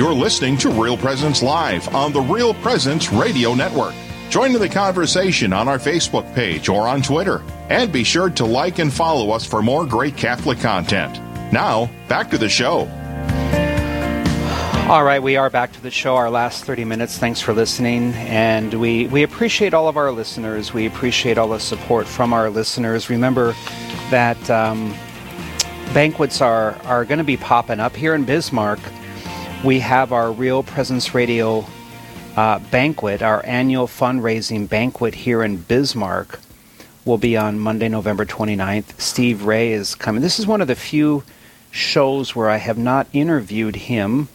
You're listening to Real Presence Live on the Real Presence Radio Network. Join in the conversation on our Facebook page or on Twitter. And be sure to like and follow us for more great Catholic content. Now, back to the show. All right, we are back to the show, our last 30 minutes. Thanks for listening. And we, we appreciate all of our listeners. We appreciate all the support from our listeners. Remember that um, banquets are, are going to be popping up here in Bismarck. We have our Real Presence Radio uh, banquet, our annual fundraising banquet here in Bismarck. Will be on Monday, November 29th. Steve Ray is coming. This is one of the few shows where I have not interviewed him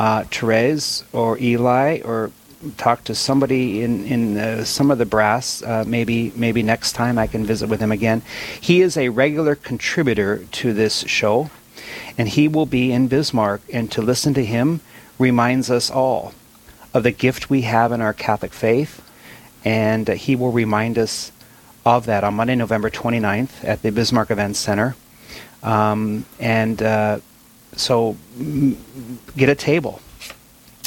uh, Therese or Eli or talked to somebody in in uh, some of the brass. Uh, maybe maybe next time I can visit with him again. He is a regular contributor to this show, and he will be in Bismarck. And to listen to him reminds us all of the gift we have in our Catholic faith, and he will remind us of that on Monday, November 29th at the Bismarck Event Center. Um, and uh, so get a table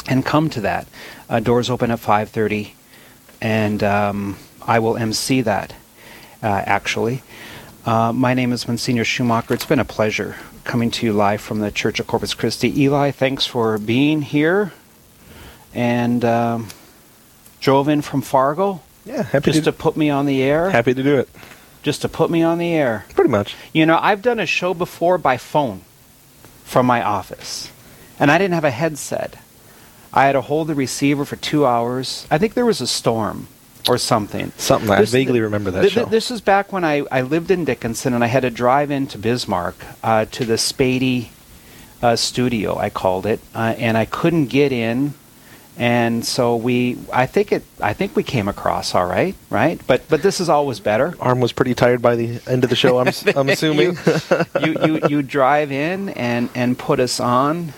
and come to that. Uh, doors open at 5:30, and um, I will MC that. Uh, actually, uh, my name is Monsignor Schumacher. It's been a pleasure coming to you live from the Church of Corpus Christi. Eli, thanks for being here, and um, drove in from Fargo. Yeah, happy just to, to put me on the air. happy to do it. Just to put me on the air. Pretty much. You know, I've done a show before by phone from my office, and I didn't have a headset. I had to hold the receiver for two hours. I think there was a storm or something. Something I vaguely remember that th- show. th- This is back when I, I lived in Dickinson and I had to drive into Bismarck uh, to the Spady uh, studio, I called it, uh, and I couldn't get in. And so we, I think it, I think we came across all right, right? But but this is always better. Arm was pretty tired by the end of the show. I'm, I'm assuming. you, you, you drive in and, and put us on.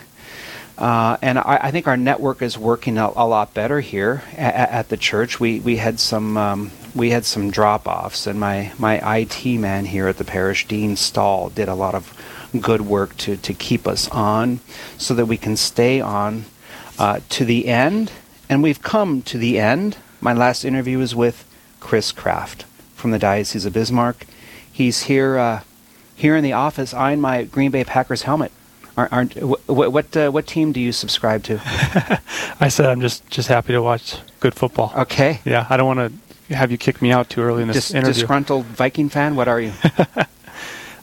Uh, and I, I think our network is working a, a lot better here at, at the church. We we had some um, we had some drop offs, and my, my IT man here at the parish, Dean Stahl, did a lot of good work to, to keep us on, so that we can stay on uh, to the end. And we've come to the end. My last interview was with Chris Kraft from the Diocese of Bismarck. He's here uh, here in the office eyeing my Green Bay Packers helmet. Aren't, aren't wh- wh- what uh, what team do you subscribe to? I said I'm just just happy to watch good football. Okay, Yeah, I don't want to have you kick me out too early in this Dis- interview. disgruntled Viking fan. What are you?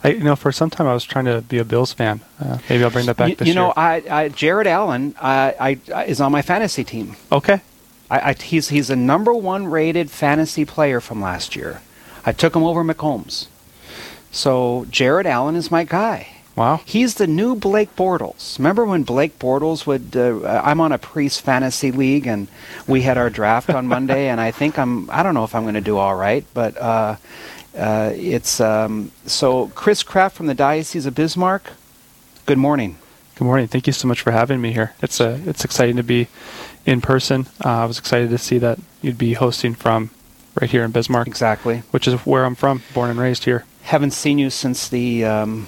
I, you know, for some time I was trying to be a Bills fan. Uh, maybe I'll bring that back you, this you know. I, I Jared Allen I, I, is on my fantasy team. okay. I, I, he's he's a number one rated fantasy player from last year. I took him over McCombs. So Jared Allen is my guy. Wow. He's the new Blake Bortles. Remember when Blake Bortles would? Uh, I'm on a priest fantasy league, and we had our draft on Monday, and I think I'm. I don't know if I'm going to do all right, but uh, uh, it's um, so. Chris Kraft from the Diocese of Bismarck. Good morning. Good morning. Thank you so much for having me here. It's uh, it's exciting to be in person. Uh, I was excited to see that you'd be hosting from right here in Bismarck, Exactly. which is where I'm from, born and raised here. Haven't seen you since the um,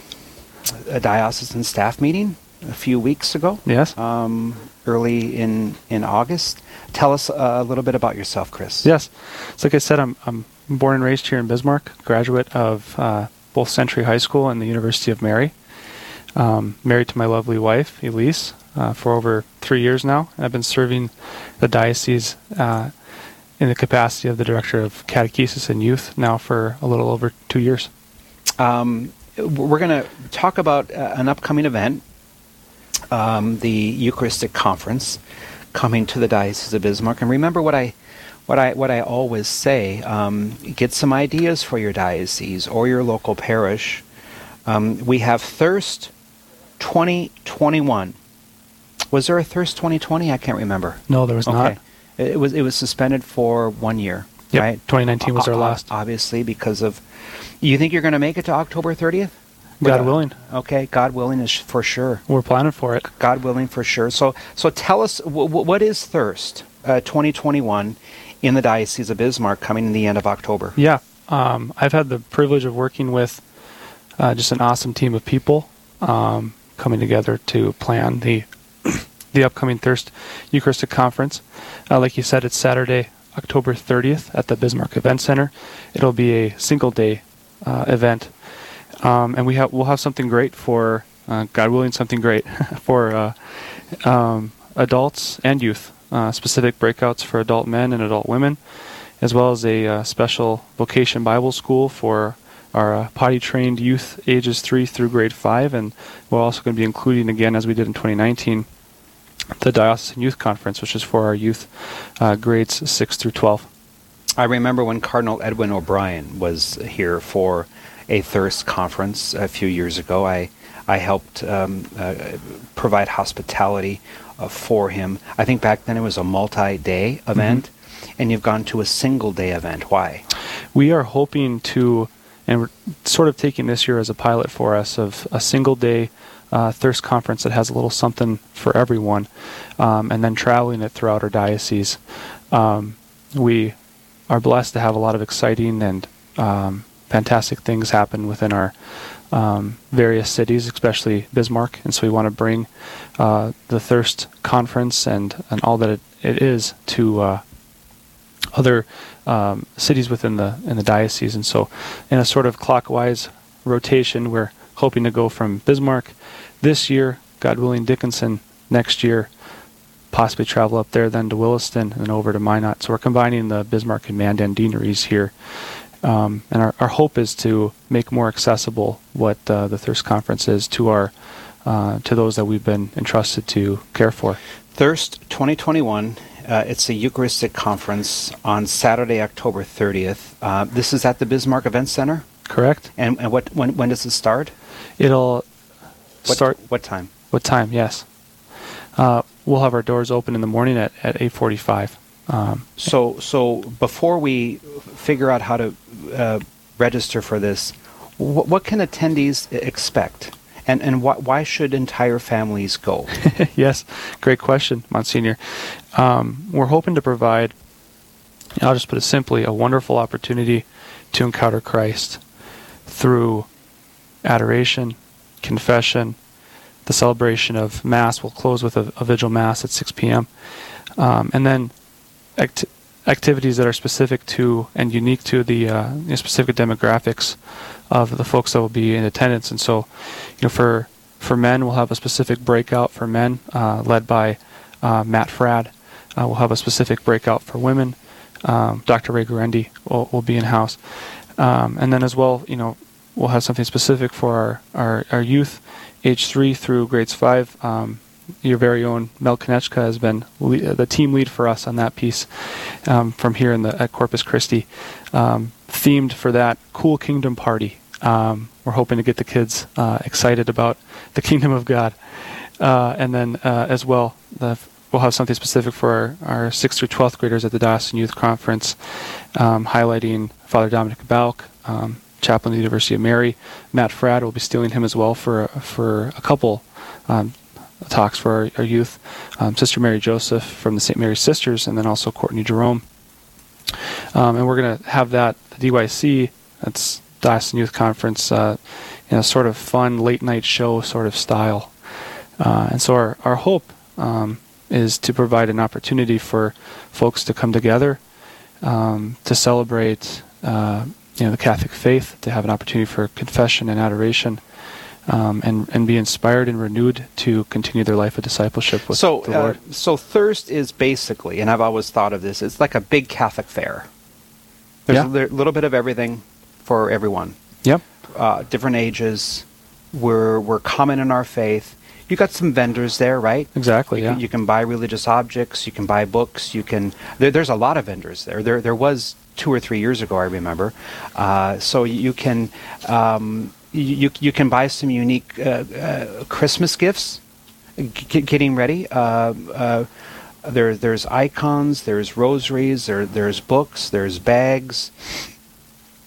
a diocesan staff meeting a few weeks ago. Yes. Um, early in in August. Tell us a little bit about yourself, Chris. Yes. So like I said, I'm, I'm born and raised here in Bismarck, graduate of uh, both Century High School and the University of Mary. Um, married to my lovely wife, Elise, uh, for over three years now. I've been serving the diocese uh, in the capacity of the director of catechesis and youth now for a little over two years. Um, we're going to talk about uh, an upcoming event, um, the Eucharistic Conference, coming to the Diocese of Bismarck. And remember what I, what I, what I always say: um, get some ideas for your diocese or your local parish. Um, we have Thirst 2021. Was there a Thirst 2020? I can't remember. No, there was Okay, not. it was it was suspended for one year. Yep, right? 2019 was our O- last. Obviously, because of. You think you're going to make it to October 30th? God willing. Okay, God willing is for sure. We're planning for it. God willing for sure. So, so tell us w- w- what is Thirst uh, 2021 in the Diocese of Bismarck coming in the end of October. Yeah, um, I've had the privilege of working with uh, just an awesome team of people um, coming together to plan the the upcoming Thirst Eucharistic Conference. Uh, like you said, it's Saturday, October 30th at the Bismarck Event Center. It'll be a single day uh, event, um, and we have we'll have something great for uh, God willing, something great for uh, um, adults and youth. Uh, specific breakouts for adult men and adult women, as well as a uh, special vacation Bible school for our uh, potty trained youth ages 3 through grade 5. And we're also going to be including, again, as we did in 2019, the Diocesan Youth Conference, which is for our youth uh, grades 6 through 12. I remember when Cardinal Edwin O'Brien was here for a Thirst conference a few years ago. I I helped um, uh, provide hospitality uh, for him. I think back then it was a multi-day event, mm-hmm. and you've gone to a single-day event. Why? We are hoping to, and we're sort of taking this year as a pilot for us of a single-day uh, thirst conference that has a little something for everyone, um, and then traveling it throughout our diocese. Um, we are blessed to have a lot of exciting and um, fantastic things happen within our um, various cities, especially Bismarck. And so we want to bring uh, the Thirst Conference and, and all that it, it is to uh, other um, cities within the in the diocese. And so, in a sort of clockwise rotation, we're hoping to go from Bismarck this year, God willing, Dickinson next year, possibly travel up there, then to Williston, and then over to Minot. So we're combining the Bismarck and Mandan deaneries here um, and our, our hope is to make more accessible what uh, the Thirst Conference is to our uh, to those that we've been entrusted to care for. Thirst 2021. Uh, it's a Eucharistic conference on Saturday, October 30th. Uh, this is at the Bismarck Event Center. Correct. And, and what when when does it start? It'll what, start. What time? What time? Yes. Uh, we'll have our doors open in the morning at, at 8:45. Um, so, so before we figure out how to uh, register for this, wh- what can attendees expect? And, and wh- why should entire families go? yes, great question, Monsignor. Um, we're hoping to provide, I'll just put it simply, a wonderful opportunity to encounter Christ through adoration, confession, the celebration of Mass. We'll close with a, a vigil Mass at 6 p.m. Um, and then act- activities that are specific to and unique to the uh, you know, specific demographics of the folks that will be in attendance. And so, you know, for for men, we'll have a specific breakout for men uh, led by uh, Matt Fradd. Uh, we'll have a specific breakout for women. Um, Dr. Ray Guarendi will, will be in house, um, and then as well, you know, we'll have something specific for our our, our youth, age three through grades five. Um, your very own Mel Konechka has been le- the team lead for us on that piece um, from here in the at Corpus Christi, um, themed for that cool kingdom party. Um, we're hoping to get the kids uh, excited about the kingdom of God, uh, and then uh, as well, the, we'll have something specific for our, our sixth through twelfth graders at the Diocesan Youth Conference, um, highlighting Father Dominic Bouck. Um, chaplain of the University of Mary, Matt Fradd will be stealing him as well for for a couple um, talks for our, our youth. Um, Sister Mary Joseph from the St. Mary's Sisters, and then also Courtney Jerome. Um, and we're going to have that the DYC, that's Diocesan Youth Conference, uh, in a sort of fun late night show sort of style. Uh, and so our, our hope um, is to provide an opportunity for folks to come together um, to celebrate uh, you know, the Catholic faith, to have an opportunity for confession and adoration, um, and and be inspired and renewed to continue their life of discipleship with so, the Lord. Uh, so thirst is basically, and I've always thought of this, it's like a big Catholic fair. There's Yeah. a li- little bit of everything for everyone. Yep. Uh, different ages. We're we're common in our faith. You got some vendors there, right? Exactly. You, Yeah. can, you can buy religious objects. You can buy books. You can. There, there's a lot of vendors there. There there was two or three years ago, I remember. Uh, so you can um, you you can buy some unique uh, uh, Christmas gifts. G- getting ready. Uh, uh, there there's icons. There's rosaries. There there's books. There's bags.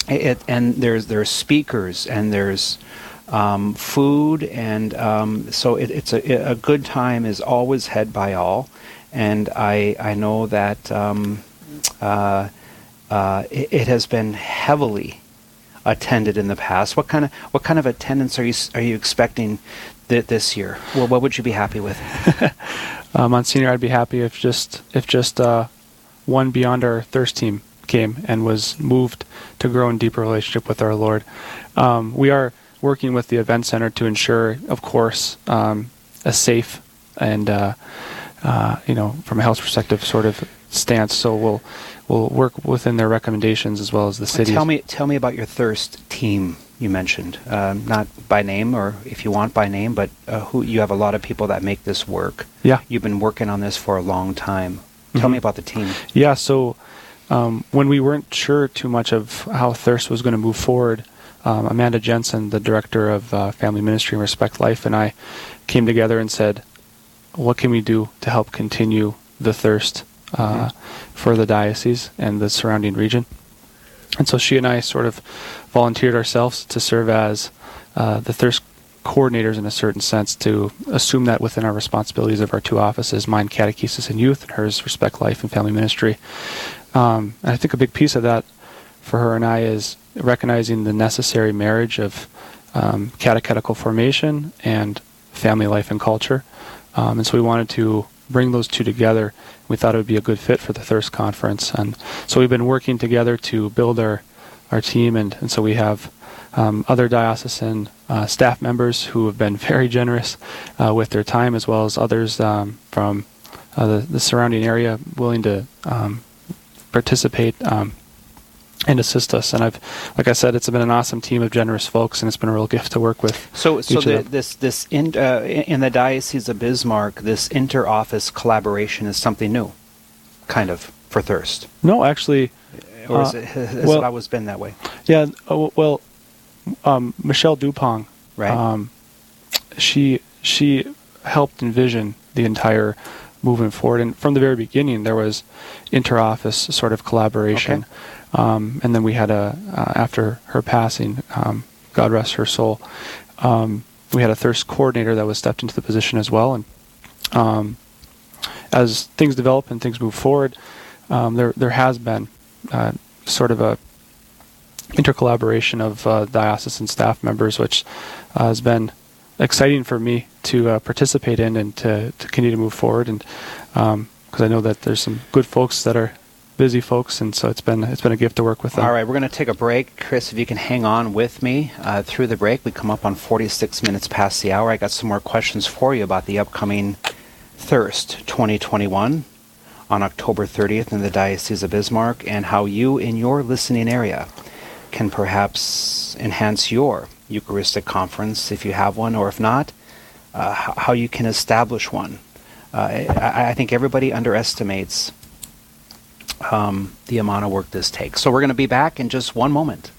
It, and there's there's speakers and there's um, food and um, so it, it's a, a good time is always had by all and I I know that um, uh, uh, it, it has been heavily attended in the past. What kind of what kind of attendance are you are you expecting th- this year? Well, what would you be happy with? uh, Monsignor, I'd be happy if just if just uh, one beyond our thirst team came and was moved to grow in deeper relationship with our Lord. Um, we are working with the event center to ensure, of course, um, a safe and uh, uh, you know from a health perspective sort of stance. So we'll we'll work within their recommendations as well as the city. Tell me tell me about your thirst team you mentioned, um, not by name or if you want by name, but uh, who you have a lot of people that make this work. Yeah, you've been working on this for a long time. Tell mm-hmm. me about the team. Yeah, so um, when we weren't sure too much of how Thirst was going to move forward, um, Amanda Jensen, the director of uh, Family Ministry and Respect Life, and I came together and said, "What can we do to help continue the thirst uh, mm-hmm. for the diocese and the surrounding region?" And so she and I sort of volunteered ourselves to serve as uh, the thirst coordinators in a certain sense to assume that within our responsibilities of our two offices, mine catechesis and youth, and hers respect life and family ministry. Um, and I think a big piece of that for her and I is recognizing the necessary marriage of um, catechetical formation and family life and culture. Um, and so we wanted to bring those two together. We thought it would be a good fit for the Thirst Conference. And so we've been working together to build our, our team. And, and so we have um, other diocesan uh, staff members who have been very generous uh, with their time, as well as others um, from uh, the, the, surrounding area willing to um, participate um, and assist us. And I've, like I said, it's been an awesome team of generous folks, and it's been a real gift to work with. So, so the, this this in, uh, in the diocese of Bismarck, this inter-office collaboration is something new, kind of for Thirst. No, actually, or is uh, it, has well, it always been that way? Yeah. Uh, well, um, Michelle Dupong, right? Um, she she helped envision the entire movement forward, and from the very beginning, there was inter-office sort of collaboration. Okay. Um, and then we had a uh, after her passing, um, God rest her soul. Um, we had a thirst coordinator that was stepped into the position as well, and um, as things develop and things move forward, um, there there has been uh, sort of a intercollaboration of uh, diocesan staff members, which uh, has been exciting for me to uh, participate in and to, to continue to move forward. And because um, I know that there's some good folks that are busy folks, and so it's been it's been a gift to work with them. All right, we're going to take a break, Chris. If you can hang on with me uh, through the break, we come up on 46 minutes past the hour. I got some more questions for you about the upcoming Thirst 2021 on October 30th in the Diocese of Bismarck, and how you in your listening area can perhaps enhance your Eucharistic conference if you have one, or if not, uh, how you can establish one. Uh, I, I think everybody underestimates um, the amount of work this takes. So we're going to be back in just one moment.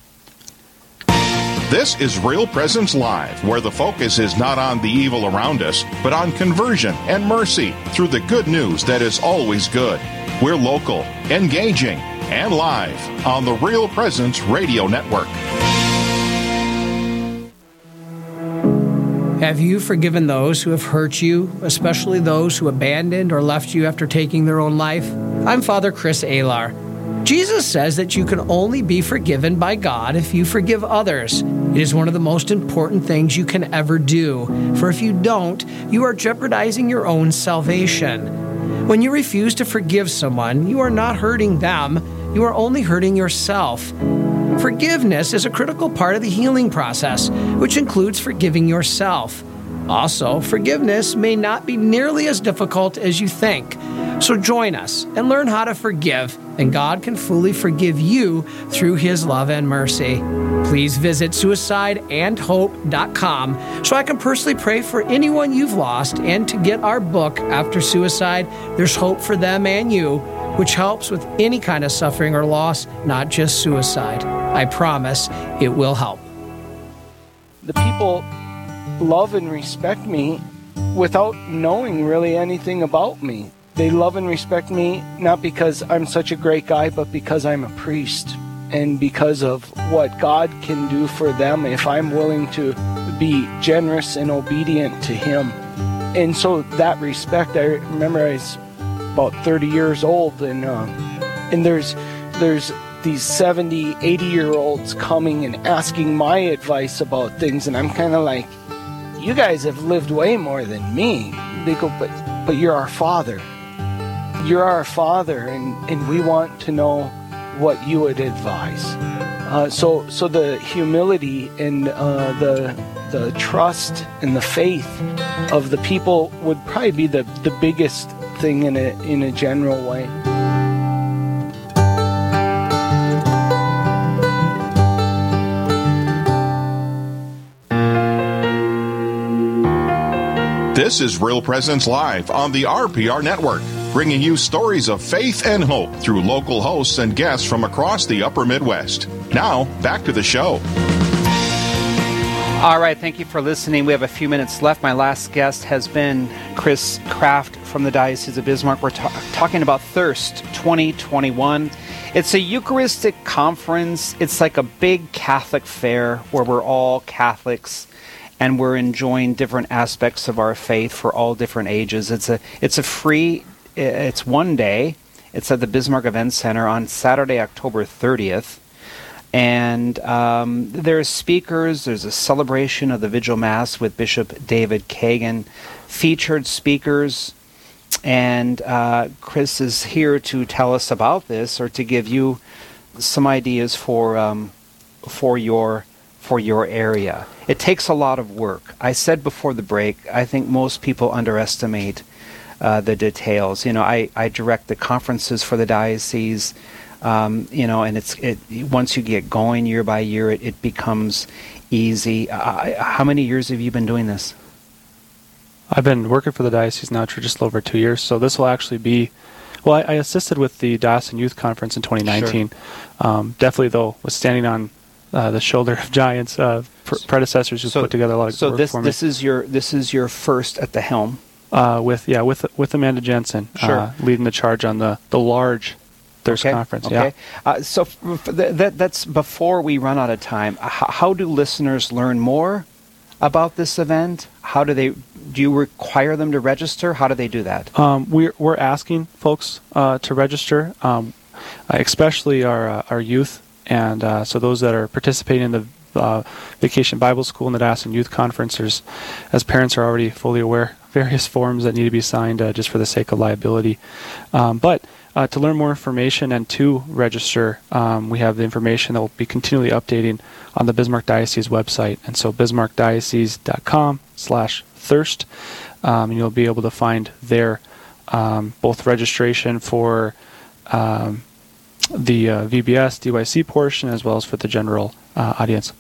This is Real Presence Live, where the focus is not on the evil around us, but on conversion and mercy through the good news that is always good. We're local, engaging, and live on the Real Presence Radio Network. Have you forgiven those who have hurt you, especially those who abandoned or left you after taking their own life? I'm Father Chris Alar. Jesus says that you can only be forgiven by God if you forgive others. It is one of the most important things you can ever do, for if you don't, you are jeopardizing your own salvation. When you refuse to forgive someone, you are not hurting them, you are only hurting yourself. Forgiveness is a critical part of the healing process, which includes forgiving yourself. Also, forgiveness may not be nearly as difficult as you think. So join us and learn how to forgive, and God can fully forgive you through His love and mercy. Please visit suicideandhope.com so I can personally pray for anyone you've lost and to get our book, After Suicide There's Hope for Them and You, which helps with any kind of suffering or loss, not just suicide. I promise it will help. The people love and respect me without knowing really anything about me. They love and respect me not because I'm such a great guy, but because I'm a priest and because of what God can do for them if I'm willing to be generous and obedient to Him. And so that respect, I remember I was about 30 years old, and uh, and there's there's these 70, 80 year olds coming and asking my advice about things, and I'm kind of like, you guys have lived way more than me. They go, but but you're our father. You're our father, and and we want to know what you would advise. Uh, so so the humility and uh, the the trust and the faith of the people would probably be the, the biggest thing in a in a general way. This is Real Presence Live on the RPR Network, bringing you stories of faith and hope through local hosts and guests from across the upper Midwest. Now, back to the show. All right, thank you for listening. We have a few minutes left. My last guest has been Chris Kraft from the Diocese of Bismarck. We're ta- talking about Thirst 2021. It's a Eucharistic conference. It's like a big Catholic fair where we're all Catholics and we're enjoying different aspects of our faith for all different ages. It's a it's a free it's one day. It's at the Bismarck Event Center on Saturday, October 30th. And um, there's speakers. There's a celebration of the Vigil Mass with Bishop David Kagan, featured speakers, and uh, Chris is here to tell us about this or to give you some ideas for um, for your for your area. It takes a lot of work. I said before the break, I think most people underestimate uh, the details. You know, I, I direct the conferences for the diocese. Um, you know, and it's it once you get going year by year, it, it becomes easy. Uh, how many years have you been doing this? I've been working for the diocese now for just over two years, so this will actually be. Well, I, I assisted with the diocesan youth conference in 2019. Sure. Um, definitely, though, was standing on uh, the shoulder of giants, uh, pr- predecessors who so, put together a lot of so work this for me. this is your this is your first at the helm. Uh, with yeah with with Amanda Jensen sure. Uh, leading the charge on the the large Thirst okay. conference. Okay. Yeah. Uh, so f- th- that that's before we run out of time. H- how do listeners learn more about this event? How do they? Do you require them to register? How do they do that? Um, we're we're asking folks uh, to register, um, especially our our youth and uh, so those that are participating in the uh, Vacation Bible School and the Diocesan Youth Conference, there's, as parents are already fully aware, various forms that need to be signed uh, just for the sake of liability. Um, but uh, to learn more information and to register, um, we have the information that will be continually updating on the Bismarck Diocese website. And so bismarckdiocese.com slash thirst. Um, and you'll be able to find there um, both registration for um, the uh, VBS DYC portion as well as for the general uh, audience.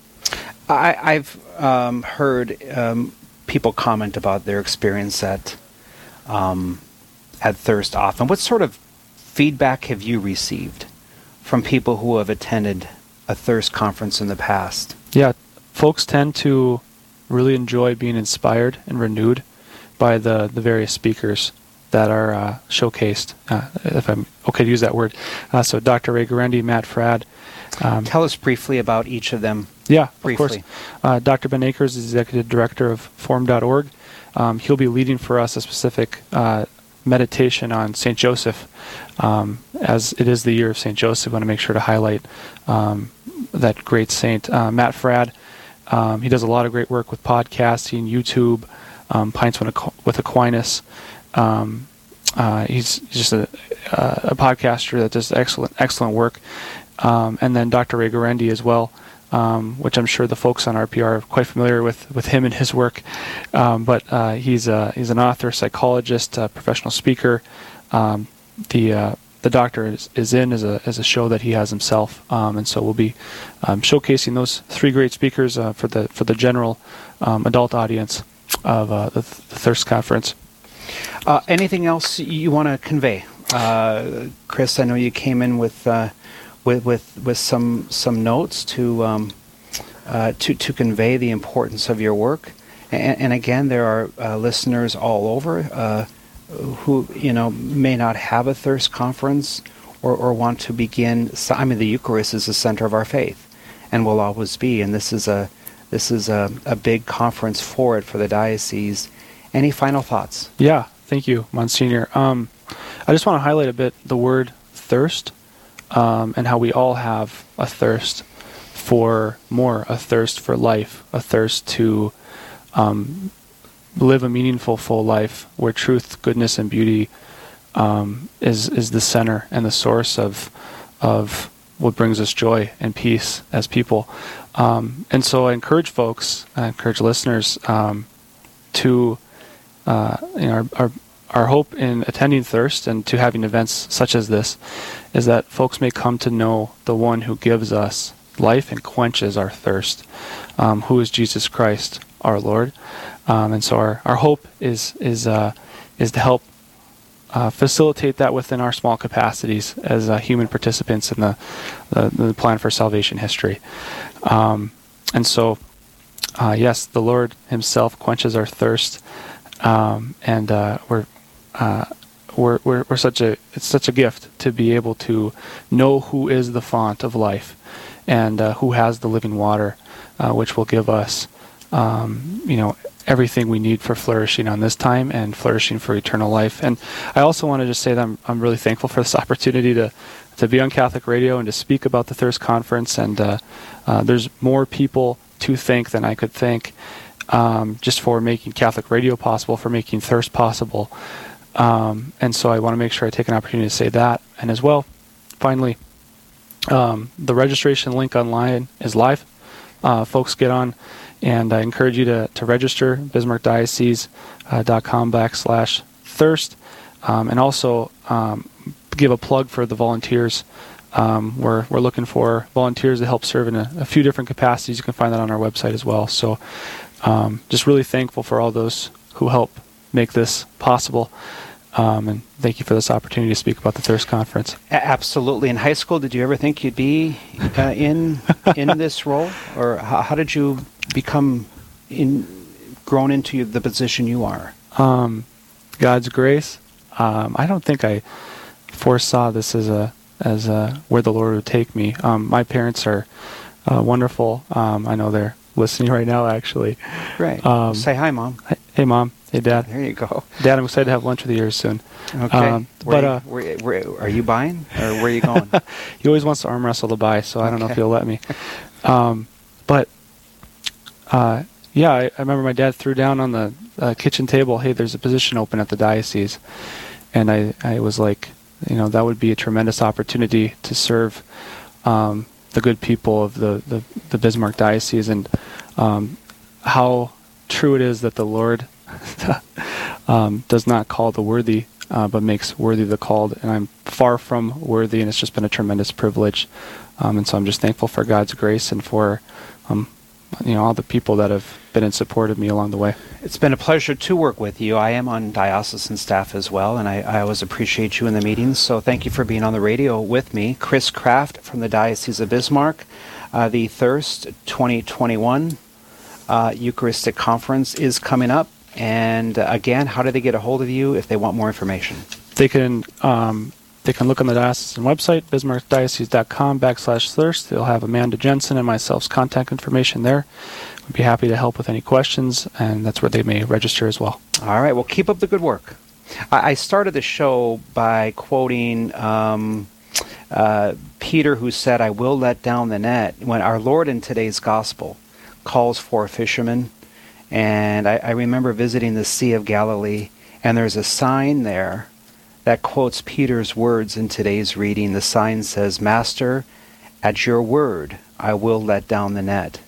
I, have um, heard um, people comment about their experience at at Thirst often. What sort of feedback have you received from people who have attended a Thirst conference in the past? Yeah, folks tend to really enjoy being inspired and renewed by the, the various speakers that are uh, showcased, uh, if I'm okay to use that word. Uh, so Dr. Ray Guarendi, Matt Fradd. Um, Tell us briefly about each of them. Yeah, briefly. of course. Uh, Dr. Ben Akers is executive director of Form.org. Um, he'll be leading for us a specific uh, meditation on St. Joseph. Um, as it is the year of St. Joseph, I want to make sure to highlight um, that great saint. Uh, Matt Fradd, um, he does a lot of great work with podcasting, YouTube, um, Pints with Aquinas. Um, uh, he's just a, a, podcaster that does excellent excellent work. Um, and then Dr. Ray Guarendi as well, um, which I'm sure the folks on RPR are quite familiar with with him and his work. Um, but uh, he's a, he's an author, psychologist, professional speaker. Um, the uh, the doctor is, is in as a as a show that he has himself, um, and so we'll be um, showcasing those three great speakers uh, for the for the general um, adult audience of uh, the, the Thirst Conference. Anything else you want to convey, uh, Chris? I know you came in with uh, with, with with some some notes to um, uh, to to convey the importance of your work. And, and again, there are uh, listeners all over uh, who you know may not have a thirst conference or, or want to begin. I mean, the Eucharist is the center of our faith, and will always be. And this is a this is a, a big conference for it for the diocese any final thoughts? Yeah, thank you, Monsignor. Um, I just want to highlight a bit the word thirst. Um, and how we all have a thirst for more, a thirst for life, a thirst to um, live a meaningful, full life where truth, goodness, and beauty um, is is the center and the source of of what brings us joy and peace as people. Um, and so I encourage folks, I encourage listeners um, to, uh, you know, our, our, our hope in attending Thirst and to having events such as this is that folks may come to know the one who gives us life and quenches our thirst, um, who is Jesus Christ, our Lord. Um, and so our, our hope is is uh, is to help uh, facilitate that within our small capacities as uh, human participants in the, the, the plan for salvation history. Um, and so, uh, yes, the Lord Himself quenches our thirst, um, and uh, we're, uh, we're, we're we're such a it's such a gift to be able to know who is the font of life, and uh, who has the living water, which will give us, um, you know, everything we need for flourishing on this time and flourishing for eternal life. And I also want to just say that I'm, I'm really thankful for this opportunity to, to be on Catholic radio and to speak about the Thirst Conference. And uh, uh, there's more people to thank than I could thank um, just for making Catholic radio possible, for making Thirst possible. Um, and so I want to make sure I take an opportunity to say that. And as well, finally, um, the registration link online is live. Uh, folks get on and I encourage you to, to register, bismarckdiocese.com backslash thirst. Um, and also um, give a plug for the volunteers. Um, we're, we're looking for volunteers to help serve in a, a, few different capacities. You can find that on our website as well. So um, just really thankful for all those who help make this possible. Um, and thank you for this opportunity to speak about the Thirst Conference. Absolutely. In high school, did you ever think you'd be uh, in in this role, or how, how, did you become in grown into the position you are? Um, God's grace. Um, I don't think I foresaw this as a as a, where the Lord would take me. Um, my parents are uh, wonderful. Um, I know they're listening right now, actually. Right. Um, Say hi, mom. Hey, mom. Hey, dad. There you go. Dad, I'm excited to have lunch with you here soon. Okay. Um, but uh, where, where, are you buying, or where are you going? he always wants to arm wrestle to buy, so I don't know if he'll let me. Um, but uh, yeah, I, I, remember my dad threw down on the uh, kitchen table, "Hey, there's a position open at the diocese," and I, I was like, you know, that would be a tremendous opportunity to serve um, the good people of the, the, the Bismarck diocese, and um, how true it is that the Lord um, does not call the worthy, uh, but makes worthy the called. And I'm far from worthy, and it's just been a tremendous privilege. Um, and so I'm just thankful for God's grace and for um, you know all the people that have been in support of me along the way. It's been a pleasure to work with you. I am on diocesan staff as well, and I, I always appreciate you in the meetings. So thank you for being on the radio with me, Chris Kraft from the Diocese of Bismarck. Uh, the Thirst 2021 uh, Eucharistic Conference is coming up. And uh, again, how do they get a hold of you if they want more information? They can um, they can look on the diocesan website, bismarckdiocese.com backslash thirst. They'll have Amanda Jensen and myself's contact information there. We'd be happy to help with any questions, and that's where they may register as well. All right. Well, keep up the good work. I, I started the show by quoting um, uh, Peter, who said, I will let down the net. When our Lord in today's gospel calls for fishermen. And I, I remember visiting the Sea of Galilee, and there's a sign there that quotes Peter's words in today's reading. The sign says, Master, at your word, I will let down the net.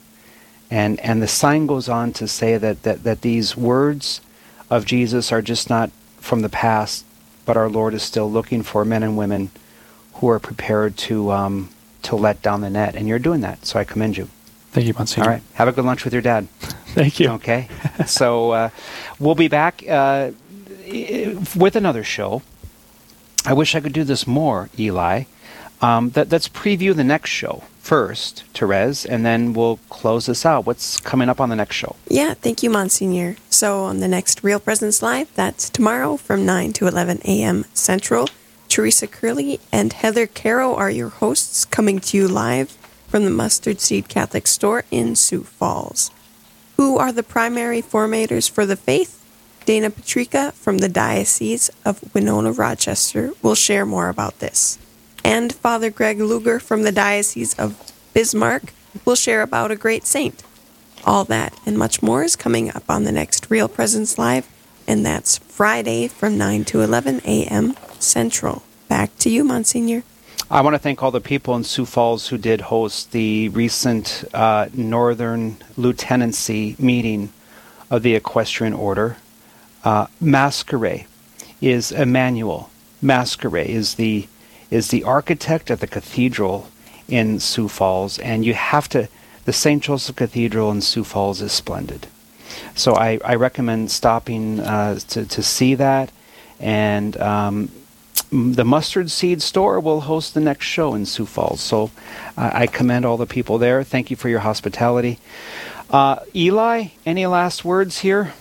And, and the sign goes on to say that, that, that these words of Jesus are just not from the past, but our Lord is still looking for men and women who are prepared to, um, to let down the net. And you're doing that, so I commend you. Thank you, Monsignor. All right. Have a good lunch with your dad. Thank you. Okay. so uh, we'll be back uh, with another show. I wish I could do this more, Eli. Um, that, let's preview the next show first, Therese, and then we'll close this out. What's coming up on the next show? Yeah, thank you, Monsignor. So on the next Real Presence Live, that's tomorrow from 9 to 11 a.m. Central. Teresa Curley and Heather Caro are your hosts coming to you live from the Mustard Seed Catholic Store in Sioux Falls. Who are the primary formators for the faith? Dana Patrica from the Diocese of Winona Rochester will share more about this. And Father Greg Luger from the Diocese of Bismarck will share about a great saint. All that and much more is coming up on the next Real Presence Live, and that's Friday from 9 to 11 a.m. Central. Back to you, Monsignor. I want to thank all the people in Sioux Falls who did host the recent uh, Northern Lieutenancy meeting of the Equestrian Order. Uh, Masqueray is Emmanuel. Masqueray is the is the architect of the cathedral in Sioux Falls, and you have to. The St. Joseph Cathedral in Sioux Falls is splendid. So I, I recommend stopping uh, to, to see that. And um, the Mustard Seed Store will host the next show in Sioux Falls. So uh, I commend all the people there. Thank you for your hospitality. Uh, Eli, any last words here?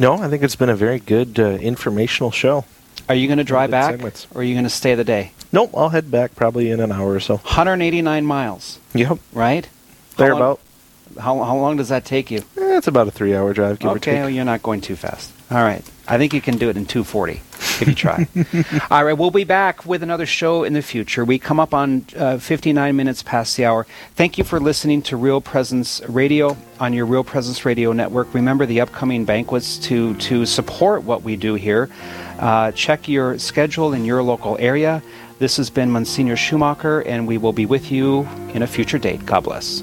No, I think it's been a very good uh, informational show. Are you going to drive back, segments. or are you going to stay the day? Nope, I'll head back probably in an hour or so. 189 miles, Yep, right? there How long- about. How, how long does that take you? Eh, it's about a three-hour drive, give or Okay, take. well, you're not going too fast. All right. I think you can do it in 240 if you try. All right, we'll be back with another show in the future. We come up on uh, 59 minutes past the hour. Thank you for listening to Real Presence Radio on your Real Presence Radio network. Remember the upcoming banquets to, to support what we do here. Uh, check your schedule in your local area. This has been Monsignor Schumacher, and we will be with you in a future date. God bless.